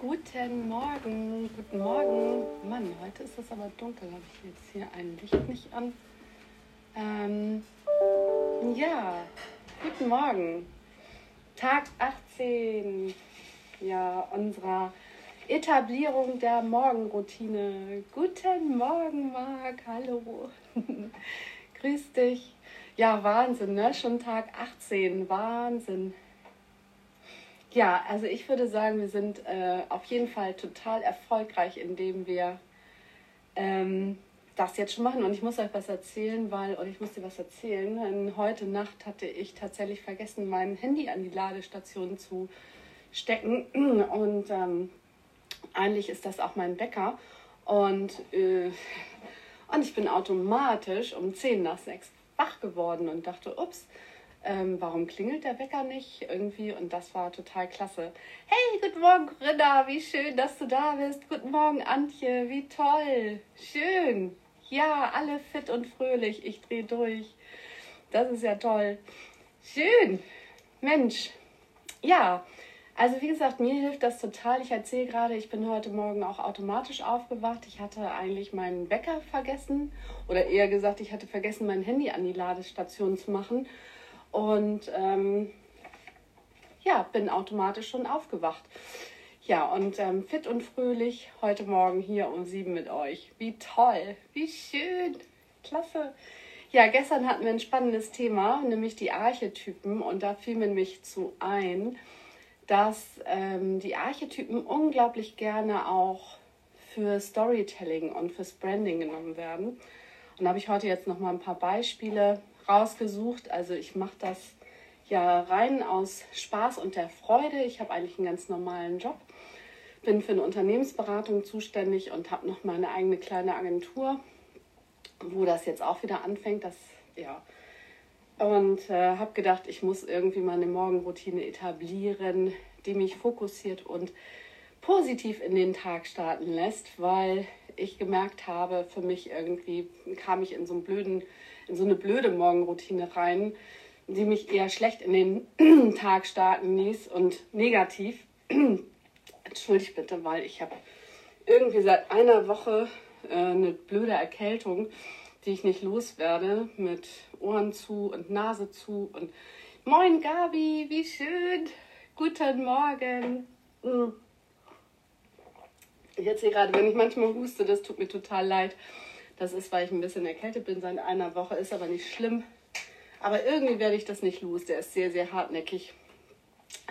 Guten Morgen, guten Morgen. Mann, heute ist es aber dunkel. Habe ich jetzt hier ein Licht nicht an? Ähm, ja, guten Morgen. Tag 18 ja, unserer Etablierung der Morgenroutine. Guten Morgen, Marc. Hallo. Grüß dich. Ja, Wahnsinn, ne? Schon Tag 18. Wahnsinn. Ja, also ich würde sagen, wir sind äh, auf jeden Fall total erfolgreich, indem wir ähm, das jetzt schon machen. Und ich muss euch was erzählen, weil, oder ich muss dir was erzählen. Denn heute Nacht hatte ich tatsächlich vergessen, mein Handy an die Ladestation zu stecken. Und ähm, eigentlich ist das auch mein Wecker. Und, äh, und ich bin automatisch um 10 nach 6 wach geworden und dachte, ups, ähm, warum klingelt der Wecker nicht irgendwie? Und das war total klasse. Hey, guten Morgen, Corinna, wie schön, dass du da bist. Guten Morgen, Antje, wie toll. Schön. Ja, alle fit und fröhlich. Ich drehe durch. Das ist ja toll. Schön. Mensch. Ja, also wie gesagt, mir hilft das total. Ich erzähle gerade, ich bin heute Morgen auch automatisch aufgewacht. Ich hatte eigentlich meinen Wecker vergessen oder eher gesagt, ich hatte vergessen, mein Handy an die Ladestation zu machen. Und ähm, ja, bin automatisch schon aufgewacht. Ja, und ähm, fit und fröhlich heute Morgen hier um sieben mit euch. Wie toll, wie schön, klasse. Ja, gestern hatten wir ein spannendes Thema, nämlich die Archetypen. Und da fiel mir nämlich zu ein, dass ähm, die Archetypen unglaublich gerne auch für Storytelling und fürs Branding genommen werden. Und da habe ich heute jetzt noch mal ein paar Beispiele rausgesucht. Also ich mache das ja rein aus Spaß und der Freude. Ich habe eigentlich einen ganz normalen Job, bin für eine Unternehmensberatung zuständig und habe noch meine eigene kleine Agentur, wo das jetzt auch wieder anfängt. Das ja und äh, habe gedacht, ich muss irgendwie mal eine Morgenroutine etablieren, die mich fokussiert und positiv in den Tag starten lässt, weil ich gemerkt habe, für mich irgendwie kam ich in so einen blöden in so eine blöde Morgenroutine rein, die mich eher schlecht in den Tag starten ließ und negativ. Entschuldigt bitte, weil ich habe irgendwie seit einer Woche äh, eine blöde Erkältung, die ich nicht loswerde, mit Ohren zu und Nase zu und Moin Gabi, wie schön. Guten Morgen. Mm. Ich erzähle gerade, wenn ich manchmal huste, das tut mir total leid. Das ist, weil ich ein bisschen erkältet bin seit einer Woche, ist aber nicht schlimm. Aber irgendwie werde ich das nicht los. Der ist sehr, sehr hartnäckig.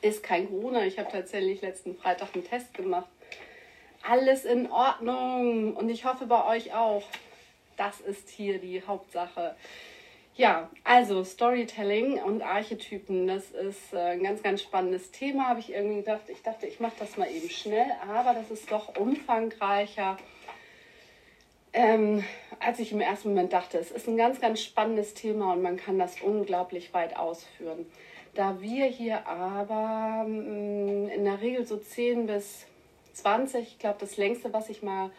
Ist kein Corona. Ich habe tatsächlich letzten Freitag einen Test gemacht. Alles in Ordnung. Und ich hoffe bei euch auch. Das ist hier die Hauptsache. Ja, also Storytelling und Archetypen, das ist äh, ein ganz, ganz spannendes Thema, habe ich irgendwie gedacht. Ich dachte, ich mache das mal eben schnell, aber das ist doch umfangreicher ähm, als ich im ersten Moment dachte, es ist ein ganz, ganz spannendes Thema und man kann das unglaublich weit ausführen. Da wir hier aber mh, mm, in der Regel so 10 bis 20, ich glaube, das längste, was ich mal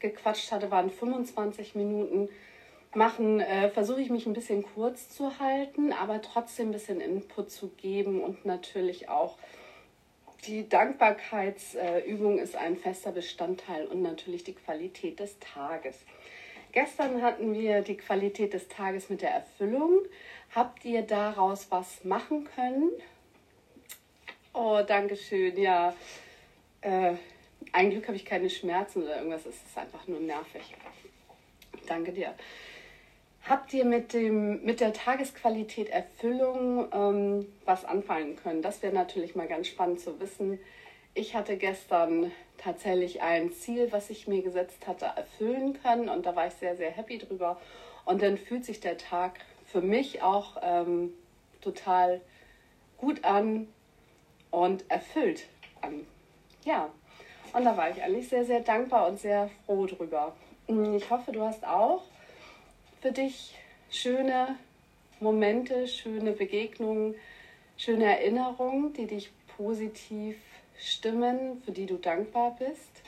gequatscht hatte, waren 25 Minuten machen, äh, versuche ich mich ein bisschen kurz zu halten, aber trotzdem ein bisschen Input zu geben und natürlich auch die Dankbarkeitsübung ist ein fester Bestandteil und natürlich die Qualität des Tages. Gestern hatten wir die Qualität des Tages mit der Erfüllung. Habt ihr daraus was machen können? Oh, danke schön. Ja, äh, ein Glück habe ich keine Schmerzen oder irgendwas. Es ist einfach nur nervig. Danke dir. Habt ihr mit, dem, mit der Tagesqualität Erfüllung ähm, was anfangen können? Das wäre natürlich mal ganz spannend zu wissen. Ich hatte gestern tatsächlich ein Ziel, was ich mir gesetzt hatte, erfüllen können und da war ich sehr, sehr happy drüber. Und dann fühlt sich der Tag für mich auch ähm, total gut an und erfüllt an. Ja, und da war ich eigentlich sehr, sehr dankbar und sehr froh drüber. Ich hoffe, du hast auch für dich schöne Momente, schöne Begegnungen, schöne Erinnerungen, die dich positiv stimmen, für die du dankbar bist.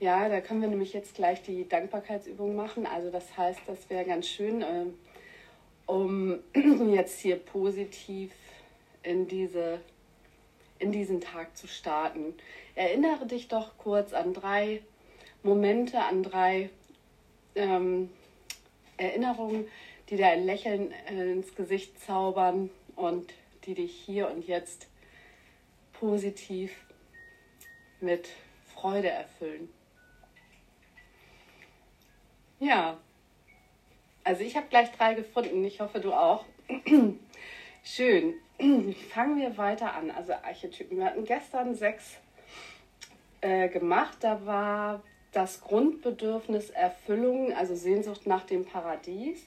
Ja, da können wir nämlich jetzt gleich die Dankbarkeitsübung machen. Also das heißt, das wäre ganz schön, äh, um jetzt hier positiv in diese in diesen Tag zu starten. Erinnere dich doch kurz an drei Momente, an drei ähm, Erinnerungen, die dir ein Lächeln äh, ins Gesicht zaubern und die dich hier und jetzt positiv mit Freude erfüllen. Ja, also ich habe gleich drei gefunden. Ich hoffe, du auch. Schön. Fangen wir weiter an. Also Archetypen. Wir hatten gestern sechs äh, gemacht. Da war das Grundbedürfnis Erfüllung, also Sehnsucht nach dem Paradies.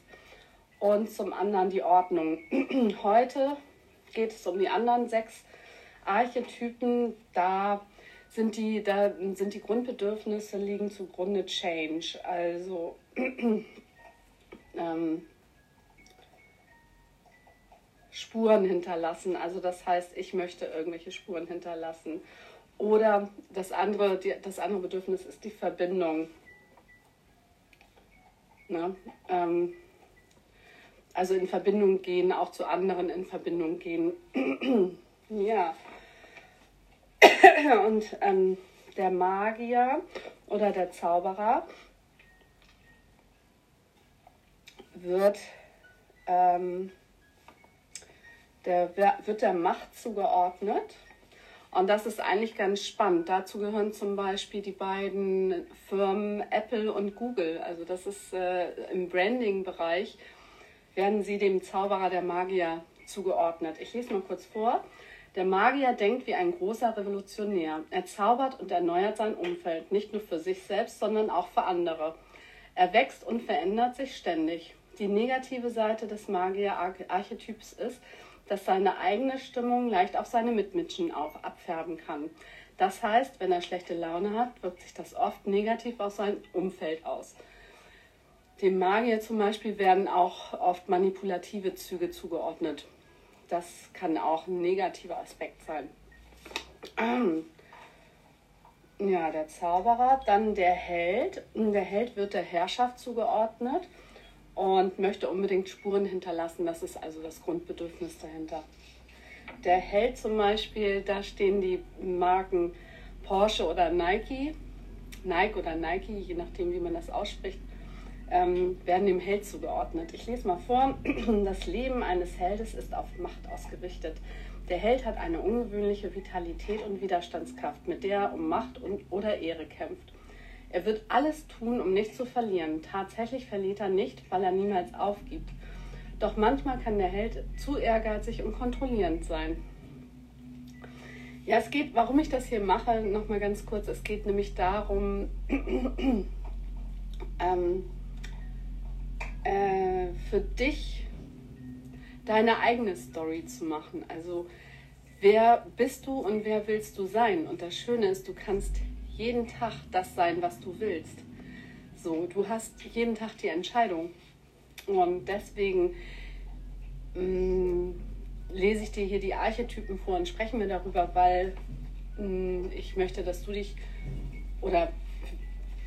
Und zum anderen die Ordnung. Heute geht es um die anderen sechs Archetypen. Da sind die, da sind die Grundbedürfnisse liegen zugrunde Change. Also ähm, Spuren hinterlassen. Also das heißt, ich möchte irgendwelche Spuren hinterlassen. Oder das andere, die, das andere Bedürfnis ist die Verbindung. Ne? Ähm, also in Verbindung gehen, auch zu anderen in Verbindung gehen. ja. Und ähm, der Magier oder der Zauberer wird, ähm, der, wird der Macht zugeordnet. Und das ist eigentlich ganz spannend. Dazu gehören zum Beispiel die beiden Firmen Apple und Google. Also das ist äh, im Branding-Bereich, werden sie dem Zauberer der Magier zugeordnet. Ich lese mal kurz vor. Der Magier denkt wie ein großer Revolutionär. Er zaubert und erneuert sein Umfeld, nicht nur für sich selbst, sondern auch für andere. Er wächst und verändert sich ständig. Die negative Seite des Magier-Archetyps ist, dass seine eigene Stimmung leicht auf seine Mitmenschen auch abfärben kann. Das heißt, wenn er schlechte Laune hat, wirkt sich das oft negativ auf sein Umfeld aus. Dem Magier zum Beispiel werden auch oft manipulative Züge zugeordnet. Das kann auch ein negativer Aspekt sein. Ja, der Zauberer, dann der Held. Der Held wird der Herrschaft zugeordnet und möchte unbedingt Spuren hinterlassen. Das ist also das Grundbedürfnis dahinter. Der Held zum Beispiel, da stehen die Marken Porsche oder Nike, Nike oder Nike, je nachdem, wie man das ausspricht, ähm, werden dem Held zugeordnet. Ich lese mal vor. Das Leben eines Heldes ist auf Macht ausgerichtet. Der Held hat eine ungewöhnliche Vitalität und Widerstandskraft, mit der er um Macht und, oder Ehre kämpft. Er wird alles tun, um nicht zu verlieren. Tatsächlich verliert er nicht, weil er niemals aufgibt. Doch manchmal kann der Held zu ehrgeizig und kontrollierend sein. Ja, es geht, warum ich das hier mache, nochmal ganz kurz. Es geht nämlich darum, ähm, äh, für dich deine eigene Story zu machen. Also, wer bist du und wer willst du sein? Und das Schöne ist, du kannst jeden Tag das sein, was du willst. So, du hast jeden Tag die Entscheidung. Und deswegen mh, mm, lese ich dir hier die Archetypen vor und sprechen wir darüber, weil mh, mm, ich möchte, dass du dich oder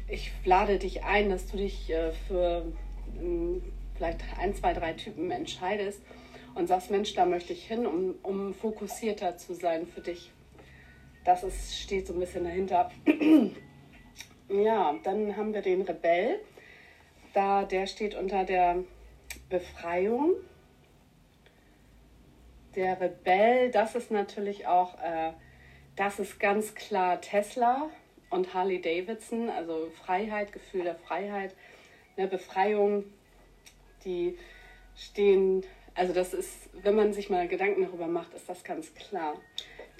ich lade dich ein, dass du dich äh, für mh, mm, vielleicht ein, zwei, drei Typen entscheidest und sagst, Mensch, da möchte ich hin, um, um fokussierter zu sein für dich. Das ist, steht so ein bisschen dahinter. ja, dann haben wir den Rebell. Da, der steht unter der Befreiung. Der Rebell, das ist natürlich auch, äh, das ist ganz klar Tesla und Harley Davidson, also Freiheit, Gefühl der Freiheit, eine Befreiung, die stehen, also das ist, wenn man sich mal Gedanken darüber macht, ist das ganz klar.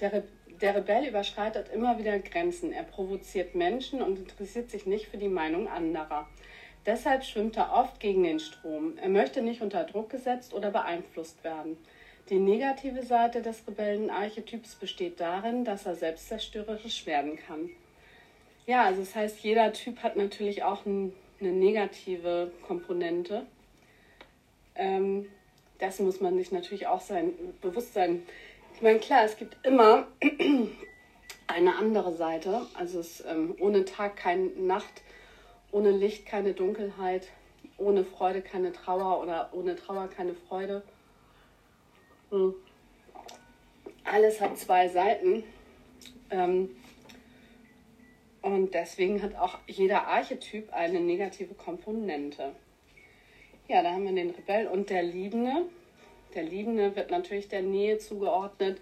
Der Rebell der Rebell überschreitet immer wieder Grenzen. Er provoziert Menschen und interessiert sich nicht für die Meinung anderer. Deshalb schwimmt er oft gegen den Strom. Er möchte nicht unter Druck gesetzt oder beeinflusst werden. Die negative Seite des Rebellenarchetyps besteht darin, dass er selbstzerstörerisch werden kann. Ja, also das heißt, jeder Typ hat natürlich auch ein, eine negative Komponente. Ähm, dessen muss man sich natürlich auch sein, bewusst sein. Ich meine, klar, es gibt immer eine andere Seite. Also es ähm, ohne Tag keine Nacht, ohne Licht keine Dunkelheit, ohne Freude keine Trauer oder ohne Trauer keine Freude. Hm. alles hat zwei Seiten. Ähm, und deswegen hat auch jeder Archetyp eine negative Komponente. Ja, da haben wir den Rebell und der Liebende. Der Liebende wird natürlich der Nähe zugeordnet.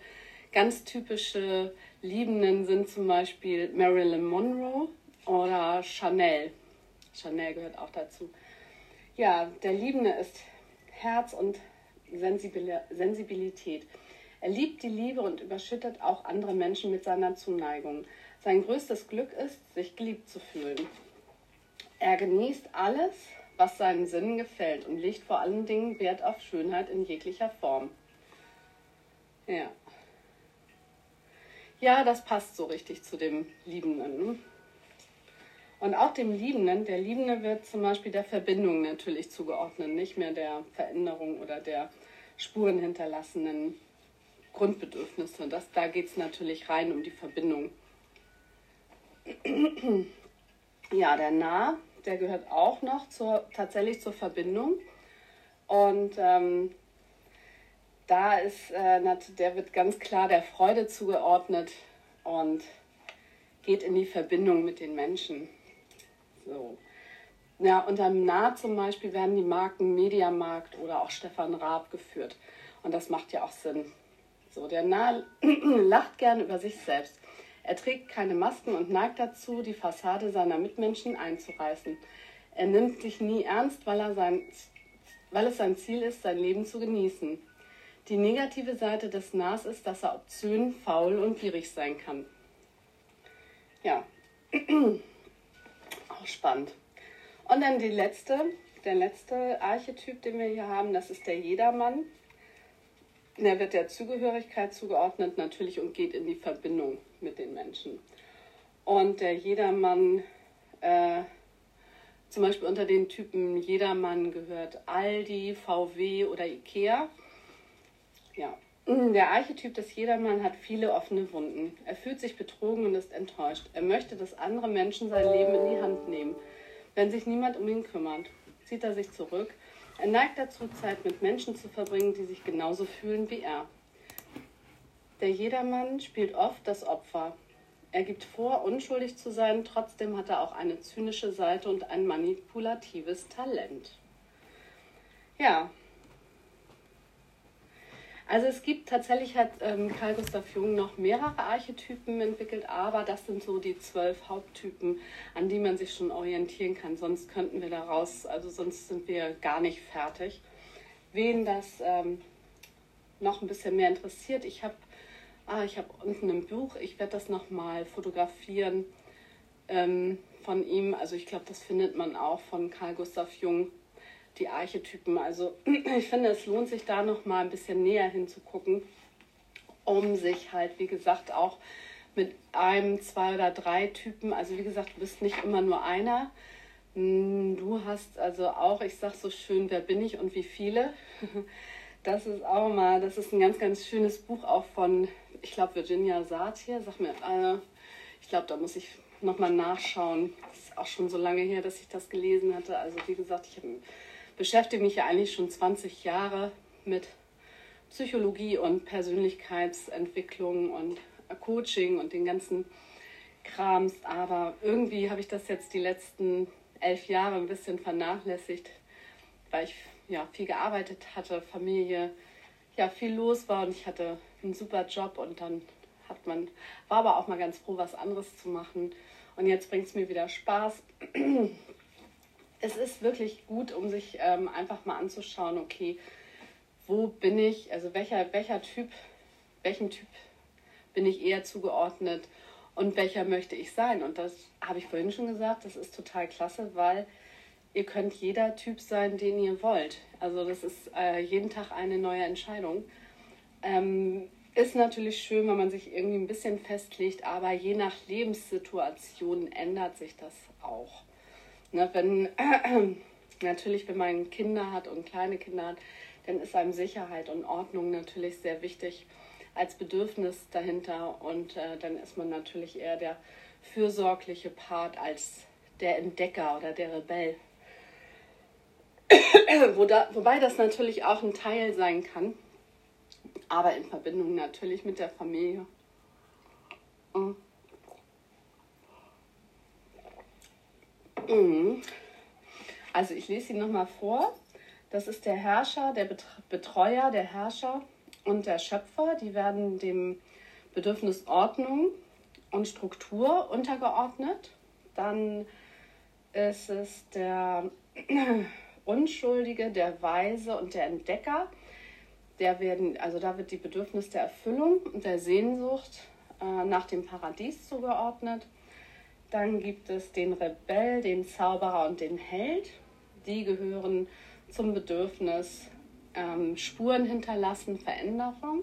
Ganz typische Liebenden sind zum Beispiel Marilyn Monroe oder Chanel. Chanel gehört auch dazu. Ja, der Liebende ist Herz und Sensibilität. Er liebt die Liebe und überschüttet auch andere Menschen mit seiner Zuneigung. Sein größtes Glück ist, sich geliebt zu fühlen. Er genießt alles, was seinen Sinnen gefällt und legt vor allen Dingen Wert auf Schönheit in jeglicher Form. Ja. Ja, das passt so richtig zu dem Liebenden. Ne? Und auch dem Liebenden, der Liebende wird zum Beispiel der Verbindung natürlich zugeordnet, nicht mehr der Veränderung oder der Spuren hinterlassenen Grundbedürfnisse. Das, da geht es natürlich rein um die Verbindung. Ja, der Nah, der gehört auch noch zur, tatsächlich zur Verbindung. Und ähm, da ist, äh, der wird ganz klar der Freude zugeordnet und geht in die Verbindung mit den Menschen. So. Ja, unter Nah zum Beispiel werden die Marken Mediamarkt oder auch Stefan Raab geführt. Und das macht ja auch Sinn. So, der Nah lacht gern über sich selbst. Er trägt keine Masken und neigt dazu, die Fassade seiner Mitmenschen einzureißen. Er nimmt sich nie ernst, weil, er sein, weil es sein Ziel ist, sein Leben zu genießen. Die negative Seite des Nas ist, dass er obszön, faul und gierig sein kann. Ja, auch spannend. Und dann die letzte, der letzte Archetyp, den wir hier haben, das ist der Jedermann. Der wird der Zugehörigkeit zugeordnet natürlich und geht in die Verbindung mit den Menschen. Und der Jedermann, äh, zum Beispiel unter den Typen Jedermann gehört Aldi, VW oder Ikea. Ja. Der Archetyp des Jedermann hat viele offene Wunden. Er fühlt sich betrogen und ist enttäuscht. Er möchte, dass andere Menschen sein Leben in die Hand nehmen. Wenn sich niemand um ihn kümmert, zieht er sich zurück. Er neigt dazu, Zeit mit Menschen zu verbringen, die sich genauso fühlen wie er. Der Jedermann spielt oft das Opfer. Er gibt vor, unschuldig zu sein, trotzdem hat er auch eine zynische Seite und ein manipulatives Talent. Ja, also es gibt tatsächlich hat ähm, Carl Gustav Jung noch mehrere Archetypen entwickelt, aber das sind so die zwölf Haupttypen, an die man sich schon orientieren kann. Sonst könnten wir daraus, also sonst sind wir gar nicht fertig. Wen das ähm, noch ein bisschen mehr interessiert, ich habe ah, ich habe unten ein Buch, ich werde das nochmal fotografieren ähm, von ihm. Also ich glaube, das findet man auch von Carl Gustav Jung die Archetypen. Also ich finde, es lohnt sich da noch mal ein bisschen näher hinzugucken, um sich halt, wie gesagt, auch mit einem, zwei oder drei Typen, also wie gesagt, du bist nicht immer nur einer. Hm, du hast also auch, ich sag so schön, wer bin ich und wie viele. Das ist auch mal, das ist ein ganz, ganz schönes Buch auch von, ich glaube, Virginia Satir. Sag mir, äh, ich glaube, da muss ich nochmal nachschauen. Das ist auch schon so lange her, dass ich das gelesen hatte. Also wie gesagt, ich habe beschäftige mich ja eigentlich schon 20 Jahre mit Psychologie und Persönlichkeitsentwicklung und Coaching und den ganzen Krams. Aber irgendwie habe ich das jetzt die letzten elf Jahre ein bisschen vernachlässigt, weil ich ja viel gearbeitet hatte, Familie, ja viel los war und ich hatte einen super Job und dann hat man, war aber auch mal ganz froh, was anderes zu machen. Und jetzt bringt es mir wieder Spaß es ist wirklich gut, um sich ähm, einfach mal anzuschauen, okay, wo bin ich, also welcher, welcher Typ, welchem Typ bin ich eher zugeordnet und welcher möchte ich sein. Und das habe ich vorhin schon gesagt, das ist total klasse, weil ihr könnt jeder Typ sein, den ihr wollt. Also das ist äh, jeden Tag eine neue Entscheidung. Ähm, ist natürlich schön, wenn man sich irgendwie ein bisschen festlegt, aber je nach Lebenssituation ändert sich das auch. Ne, wenn, äh, natürlich, wenn man Kinder hat und kleine Kinder hat, dann ist einem Sicherheit und Ordnung natürlich sehr wichtig als Bedürfnis dahinter. Und äh, dann ist man natürlich eher der fürsorgliche Part als der Entdecker oder der Rebell. Wo da, wobei das natürlich auch ein Teil sein kann. aber in Verbindung natürlich mit der Familie. Mhm. Mhm. Also ich lese ihn nochmal vor. Das ist der Herrscher, der Betreuer, der Herrscher und der Schöpfer. Die werden dem Bedürfnis Ordnung und Struktur untergeordnet. Dann ist es der Unschuldige, der Weise und der Entdecker. Der werden, also da wird die Bedürfnis der Erfüllung und der Sehnsucht äh, nach dem Paradies zugeordnet. Dann gibt es den Rebell, den Zauberer und den Held. Die gehören zum Bedürfnis ähm, Spuren hinterlassen, Veränderung.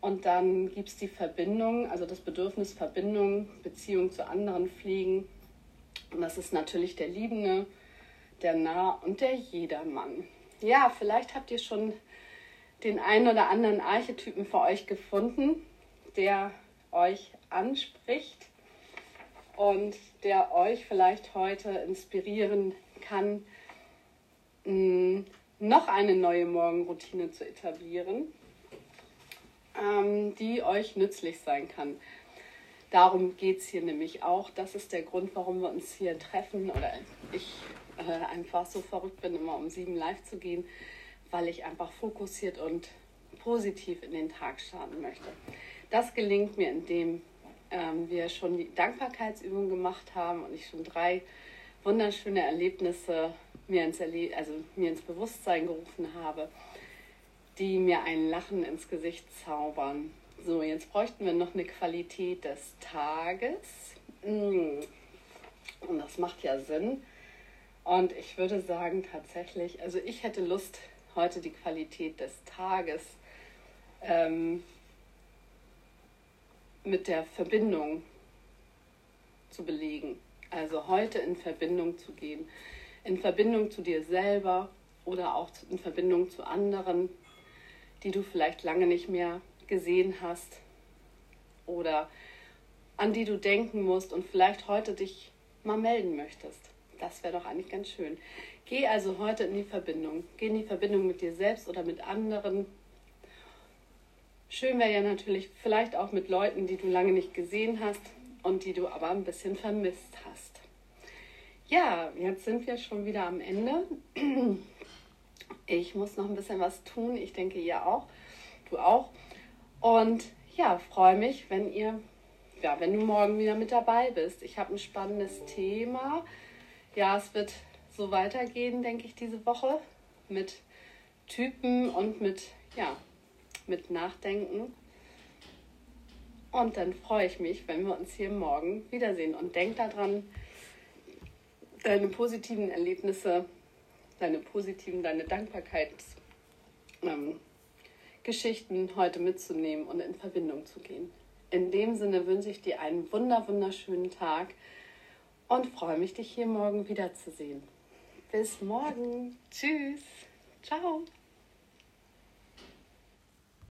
Und dann gibt es die Verbindung, also das Bedürfnis Verbindung, Beziehung zu anderen pflegen. Und das ist natürlich der Liebende, der Nah und der Jedermann. Ja, vielleicht habt ihr schon den einen oder anderen Archetypen für euch gefunden, der euch anspricht und der euch vielleicht heute inspirieren kann, mm, noch eine neue Morgenroutine zu etablieren, ähm, die euch nützlich sein kann. Darum geht es hier nämlich auch. Das ist der Grund, warum wir uns hier treffen oder ich äh, einfach so verrückt bin, immer um sieben live zu gehen, weil ich einfach fokussiert und positiv in den Tag starten möchte. Das gelingt mir, indem ähm, wir schon die Dankbarkeitsübung gemacht haben und ich schon drei wunderschöne Erlebnisse mir ins, Erle also mir ins Bewusstsein gerufen habe, die mir ein Lachen ins Gesicht zaubern. So, jetzt bräuchten wir noch eine Qualität des Tages. Mm. Und das macht ja Sinn. Und ich würde sagen, tatsächlich, also ich hätte Lust, heute die Qualität des Tages ähm, mit der Verbindung zu belegen. Also heute in Verbindung zu gehen. In Verbindung zu dir selber oder auch in Verbindung zu anderen, die du vielleicht lange nicht mehr gesehen hast oder an die du denken musst und vielleicht heute dich mal melden möchtest. Das wäre doch eigentlich ganz schön. Geh also heute in die Verbindung. Geh in die Verbindung mit dir selbst oder mit anderen Schön wäre ja natürlich vielleicht auch mit Leuten, die du lange nicht gesehen hast und die du aber ein bisschen vermisst hast. Ja, jetzt sind wir schon wieder am Ende. Ich muss noch ein bisschen was tun. Ich denke, ihr auch. Du auch. Und ja, freue mich, wenn ihr, ja, wenn du morgen wieder mit dabei bist. Ich habe ein spannendes Thema. Ja, es wird so weitergehen, denke ich, diese Woche mit Typen und mit, ja, mit Nachdenken. Und dann freue ich mich, wenn wir uns hier morgen wiedersehen. Und denk daran, deine positiven Erlebnisse, deine positiven, deine Dankbarkeitsgeschichten ähm, heute mitzunehmen und in Verbindung zu gehen. In dem Sinne wünsche ich dir einen wunder, wunderschönen Tag und freue mich, dich hier morgen wiederzusehen. Bis morgen. Tschüss. Ciao.